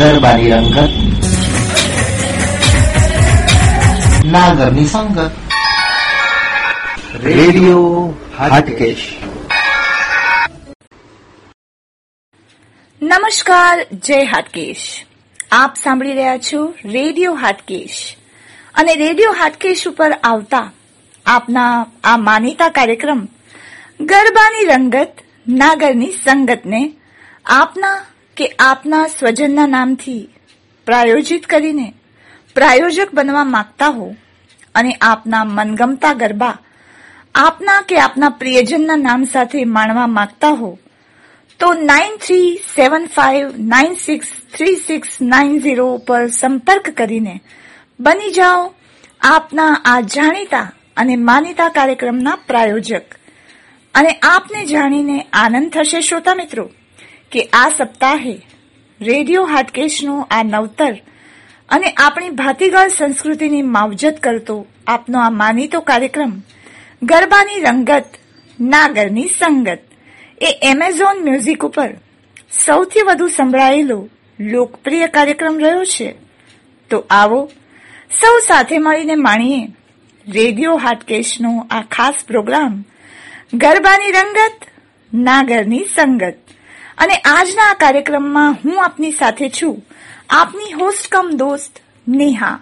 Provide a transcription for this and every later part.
ગરબાની રંગત નાગરની સંગત. રેડિયો હાટકેશ. નમસ્કાર, જય હાટકેશ. આપ સાંભળી રહ્યા છો રેડિયો હાટકેશ. અને રેડિયો હાટકેશ ઉપર આવતા આપના આ માનીતા કાર્યક્રમ ગરબાની રંગત, નાગરની સંગતને આપના કે આપના સ્વજનના નામથી પ્રાયોજિત કરીને પ્રાયોજક બનવા માંગતા હો અને આપના મનગમતા ગરબા આપના કે આપના પ્રિયજનના નામ સાથે માણવા માંગતા હો, તો nine three seven five nine six, three six nine zero પર સંપર્ક કરીને બની જાઓ આપના આ જાણીતા અને માનીતા કાર્યક્રમના પ્રાયોજક. અને આપને જાણીને આનંદ થશે, શ્રોતા મિત્રો. કે આ સપ્તાહે રેડિયો હાટકેશનું આ નવતર અને આપણી ભાતીગળ સંસ્કૃતિની માવજત કરતો આપનો આ માનીતો કાર્યક્રમ ગરબાની રંગત, નાગરની સંગત એ એમેઝોન મ્યુઝિક ઉપર સૌથી વધુ સંભળાયેલો લોકપ્રિય કાર્યક્રમ રહ્યો છે. તો આવો સૌ સાથે મળીને માણીએ રેડિયો હાટકેશનો આ ખાસ પ્રોગ્રામ ગરબાની રંગત, નાગરની સંગત. અને આજના આ કાર્યક્રમમાં હું આપની સાથે છું. આપની હોસ્ટ કમ દોસ્ત નેહા.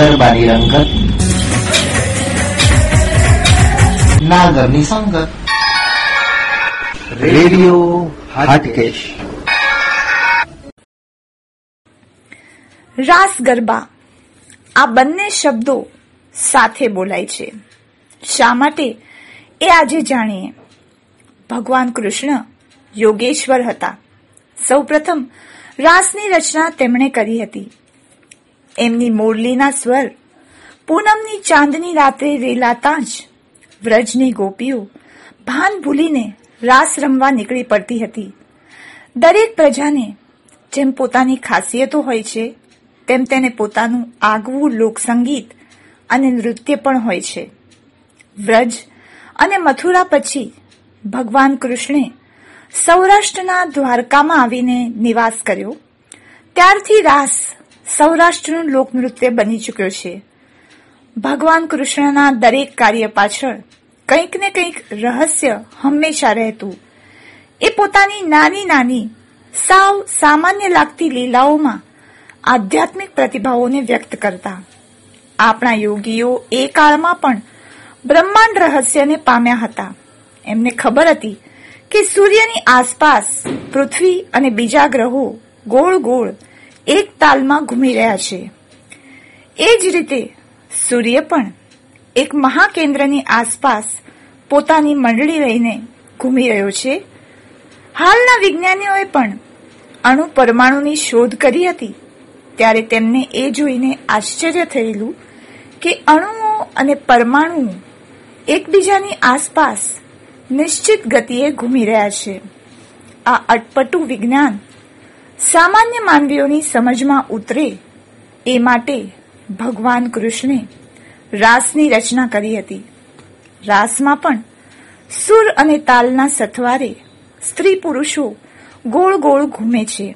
ગરબાની રંગત. નાગરની સંગત. રેડિયો હાટકેશ. રાસ ગરબા. આ બંને શબ્દો સાથે બોલાય છે. શા માટે? એ આજે જાણીએ. ભગવાન કૃષ્ણ યોગેશ્વર હતા. સૌપ્રથમ રાસની રચના તેમણે કરી હતી. એમની મોરલીના સ્વર, પૂનમની ચાંદની રાત્રે રેલાતા જ વ્રજની ગોપીઓ, ભાન ભૂલીને રાસ રમવા નીકળી પડતી હતી. દરેક પ્રજાને જેમ પોતાની ખાસિયતો હોય છે, તેમ તેને પોતાનું આગવું લોકસંગીત અને નૃત્ય પણ હોય છે. વ્રજ અને મથુરા પછી ભગવાન કૃષ્ણે સૌરાષ્ટ્રના દ્વારકામાં આવીને નિવાસ કર્યો. ત્યારથી રાસ સૌરાષ્ટ્રનું લોકનૃત્ય બની ચૂક્યો છે. ભગવાન કૃષ્ણના દરેક કાર્ય પાછળ કંઈક ને કંઈક રહસ્ય હંમેશા રહેતું. એ પોતાની નાની નાની, સાવ સામાન્ય લાગતી લીલાઓમાં આધ્યાત્મિક પ્રતિભાવોને વ્યક્ત કરતા. આપણા યોગીઓ એ કાળમાં પણ બ્રહ્માંડ રહસ્યને પામ્યા હતા. એમને ખબર હતી કે સૂર્યની આસપાસ પૃથ્વી અને બીજા ગ્રહો ગોળ ગોળ એક તાલમાં ઘૂમી રહ્યા છે. એ જ રીતે સૂર્ય પણ એક મહાકેન્દ્રની આસપાસ પોતાની મંડળી રહીને ઘૂમી રહ્યો છે. હાલના વિજ્ઞાનીઓએ પણ અણુ પરમાણુની શોધ કરી હતી. ત્યારે તેમને એ જોઈને આશ્ચર્ય થયેલું કે અણુઓ અને પરમાણુઓ એકબીજાની આસપાસ નિશ્ચિત ગતિએ ઘૂમી રહ્યા છે. આ અટપટું વિજ્ઞાન સામાન્ય માનવીઓની સમજમાં ઉતરે એ માટે ભગવાન કૃષ્ણે રાસની રચના કરી હતી. રાસમાં પણ સુર અને તાલના સથવારે સ્ત્રી પુરુષો ગોળ ગોળ ઘૂમે છે.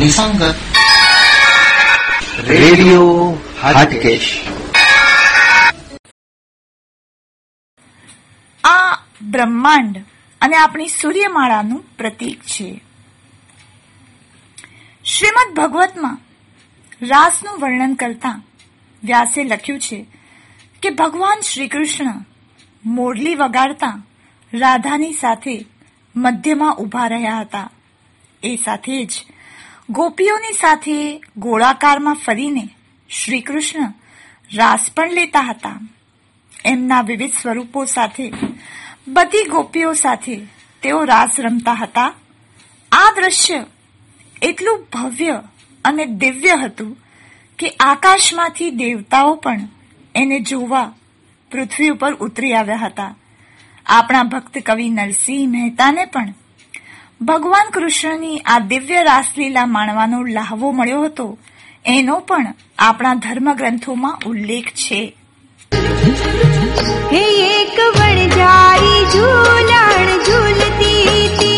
નાગરની સંગત રેડિયો હાટકેશ. આ બ્રહ્માંડ અને આપણી સૂર્યમાળાનું પ્રતીક છે. શ્રીમદ ભગવતમાં રાસનું વર્ણન કરતા વ્યાસે લખ્યું છે કે ભગવાન શ્રી કૃષ્ણ મોરલી વગાડતા રાધાની સાથે મધ્યમાં ઊભા રહ્યા હતા. એ સાથે જ ગોપીઓની સાથે ગોળાકારમાં ફરીને શ્રી કૃષ્ણ રાસ પણ લેતા હતા. એમના વિવિધ સ્વરૂપો સાથે, બધી ગોપીઓ સાથે તેઓ રાસ રમતા હતા. આ દ્રશ્ય એટલું ભવ્ય અને દિવ્ય હતું કે આકાશમાંથી દેવતાઓ પણ એને જોવા પૃથ્વી ઉપર ઉતરી આવ્યા હતા. આપણા ભક્ત કવિ નરસિંહ મહેતાને પણ ભગવાન કૃષ્ણની આ દિવ્ય રાસલીલા માણવાનો લહાવો મળ્યો હતો. એનો પણ આપણા ધર્મગ્રંથોમાં ઉલ્લેખ છે. હે એક વણજારી ઝૂલાણ ઝૂલતી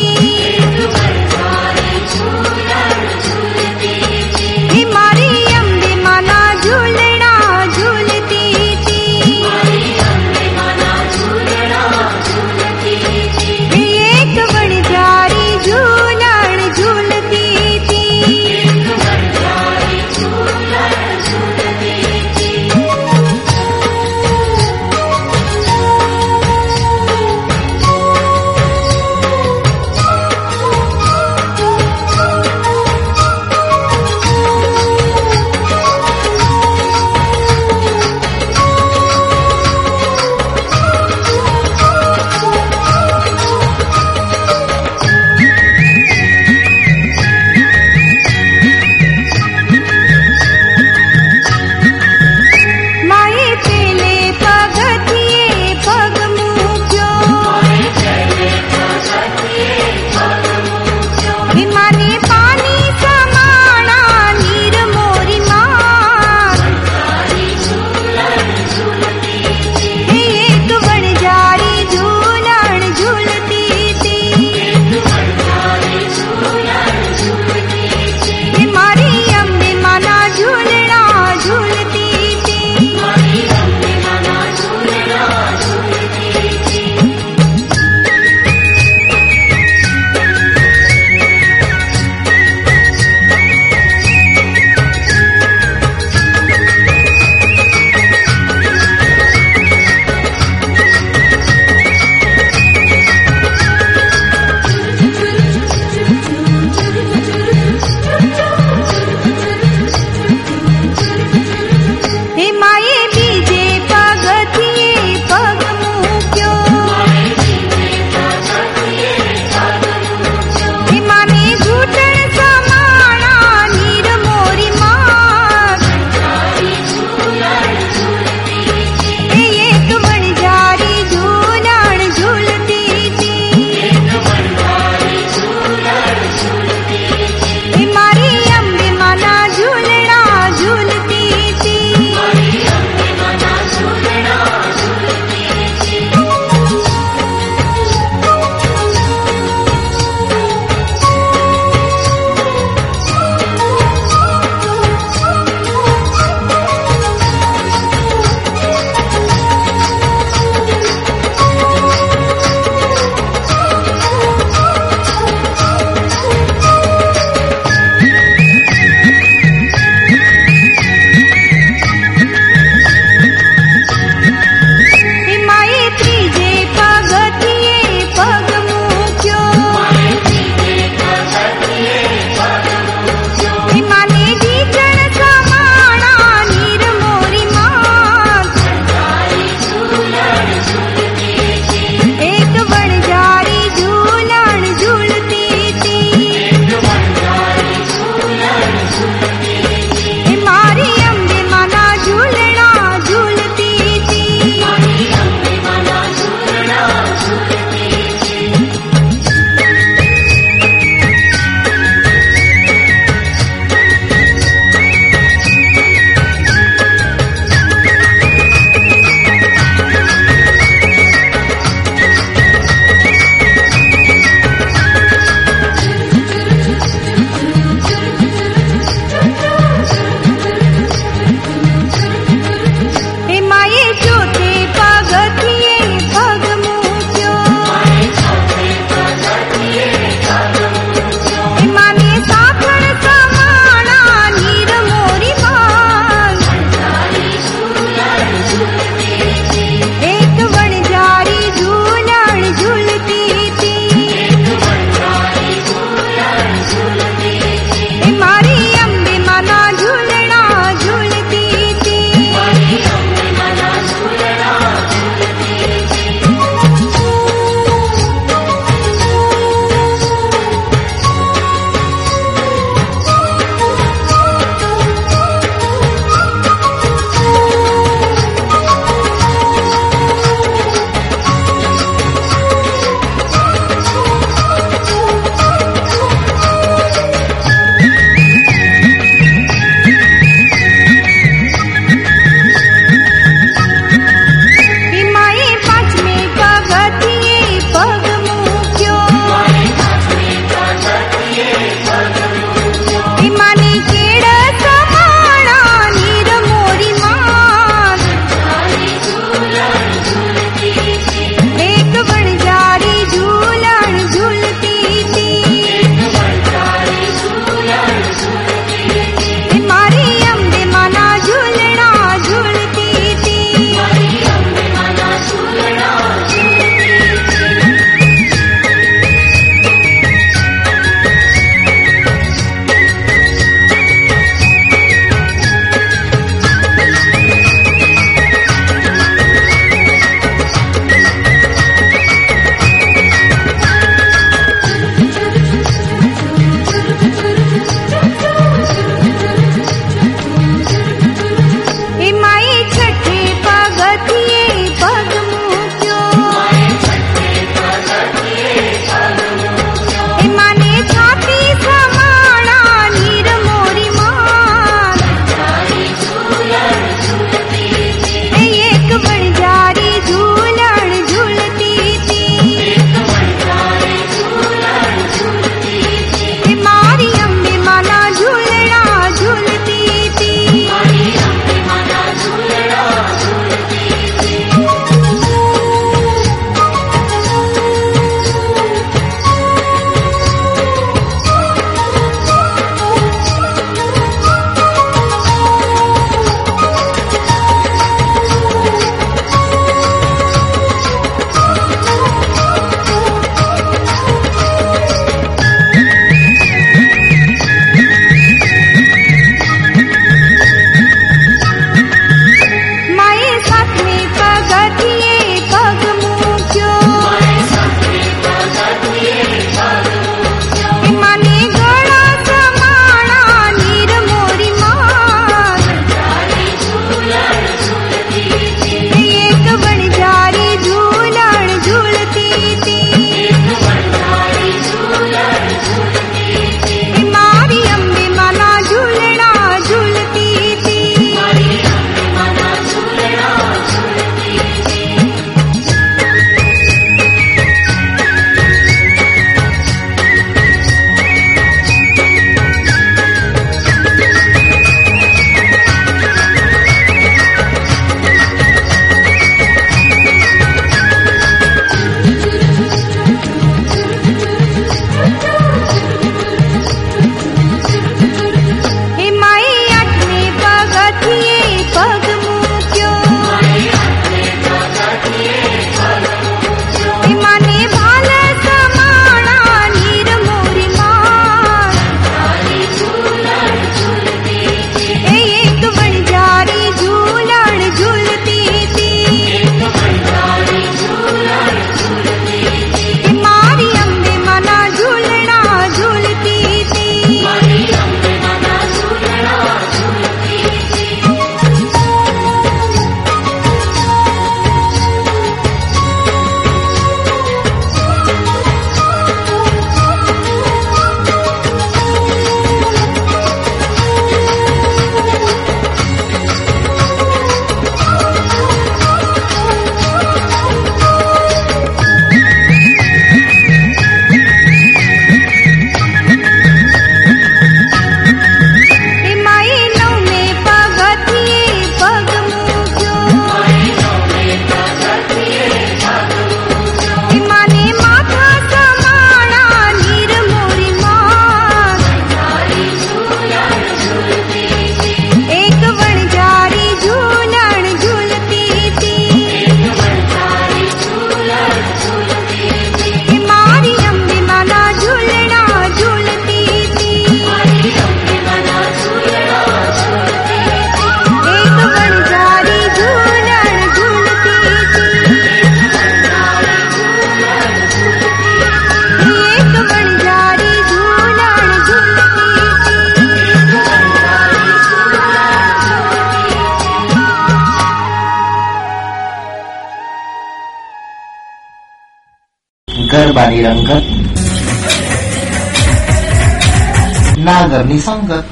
નાગરની સંગત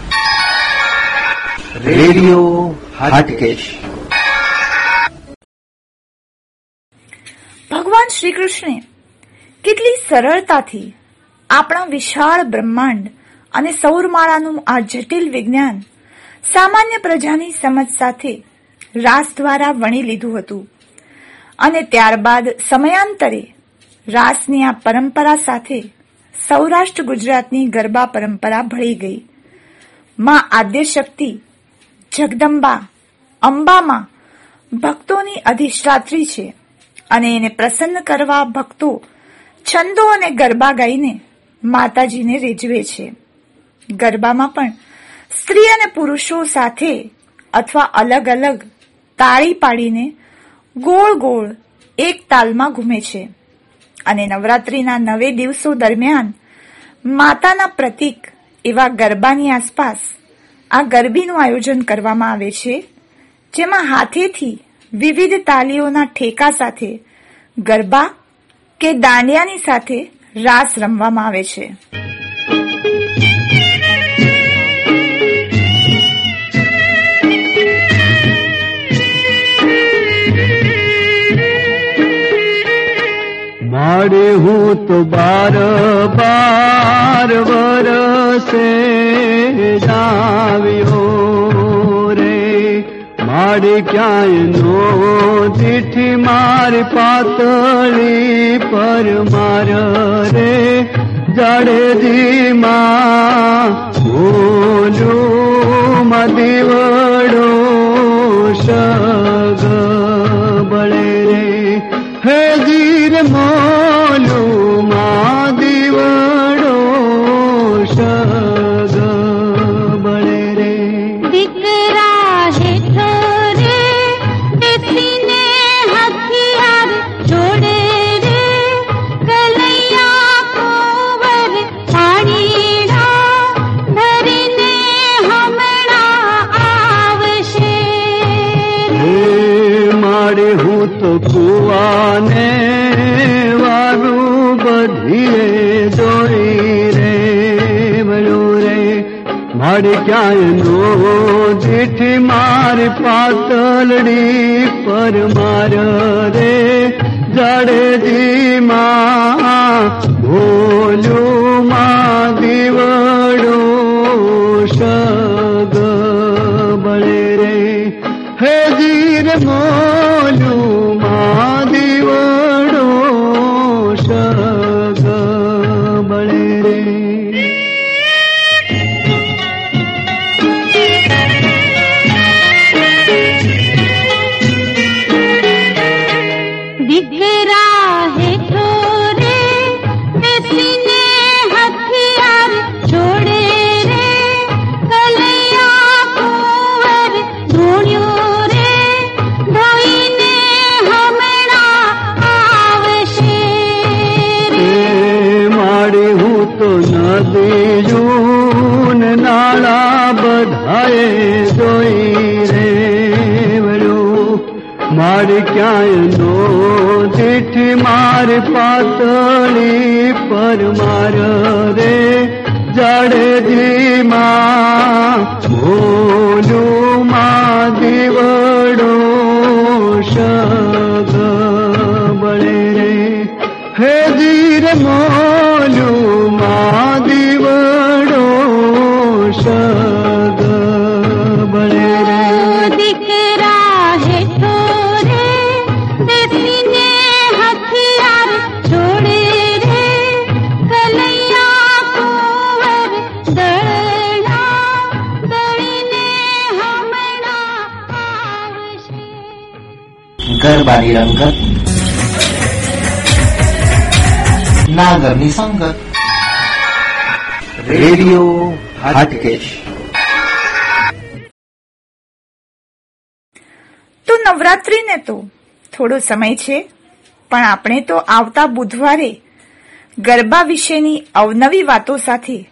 રેડિયો હાટકેશ. ભગવાન શ્રી કૃષ્ણે કેટલી સરળતાથી આપણા વિશાળ બ્રહ્માંડ અને સૌરમાળાનું આ જટિલ વિજ્ઞાન સામાન્ય પ્રજાની સમજ સાથે રાસ દ્વારા વણી લીધું હતું. અને ત્યારબાદ સમયાંતરે રાસની આ પરંપરા સાથે સૌરાષ્ટ્ર ગુજરાતની ગરબા પરંપરા ભળી ગઈ. માં આદ્યશક્તિ, જગદંબા, અંબામાં ભક્તોની અધિષ્ઠાત્રી છે અને એને પ્રસન્ન કરવા ભક્તો છંદો અને ગરબા ગાઈને માતાજીને રીઝવે છે. ગરબામાં પણ સ્ત્રી અને પુરુષો સાથે અથવા અલગ અલગ તાળી પાડીને ગોળ ગોળ એક તાલમાં ઘૂમે છે. અને નવરાત્રીના નવે દિવસો દરમિયાન માતાના પ્રતીક એવા ગરબાની આસપાસ આ ગરબીનું આયોજન કરવામાં આવે છે, જેમાં હાથેથી વિવિધ તાલીઓના ઠેકા સાથે ગરબા કે દાંડિયાની સાથે રાસ રમવામાં આવે છે. મારે હું તો બાર બાર વરસે જાવ્યો રે મારી ક્યાંય નો દીઠી મારી પાતળી પર માર રે જાડેજી માં બોલું મદીવડો મારે ક્યાંય નો દીઠી મારી પાતળડી પર માર રે. જડજી માં ભોલું પાતળી ગરબાની રંગત નાગરની સંગત રેડિયો હાટકેશ. તો નવરાત્રીને તો થોડો સમય છે, પણ આપણે તો આવતા બુધવારે ગરબા વિશેની અવનવી વાતો સાથે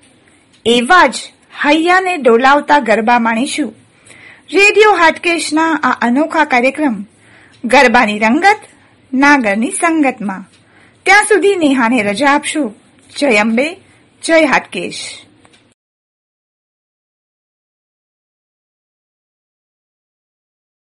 એવા જ હૈયાને ડોલાવતા ગરબા માણીશું. રેડિયો હાટકેશના આ અનોખા કાર્યક્રમ ગરબાની રંગત નાગરની સંગતમાં. ત્યાં સુધી નેહાને રજા આપશું. જય અંબે જય હાટકેશ.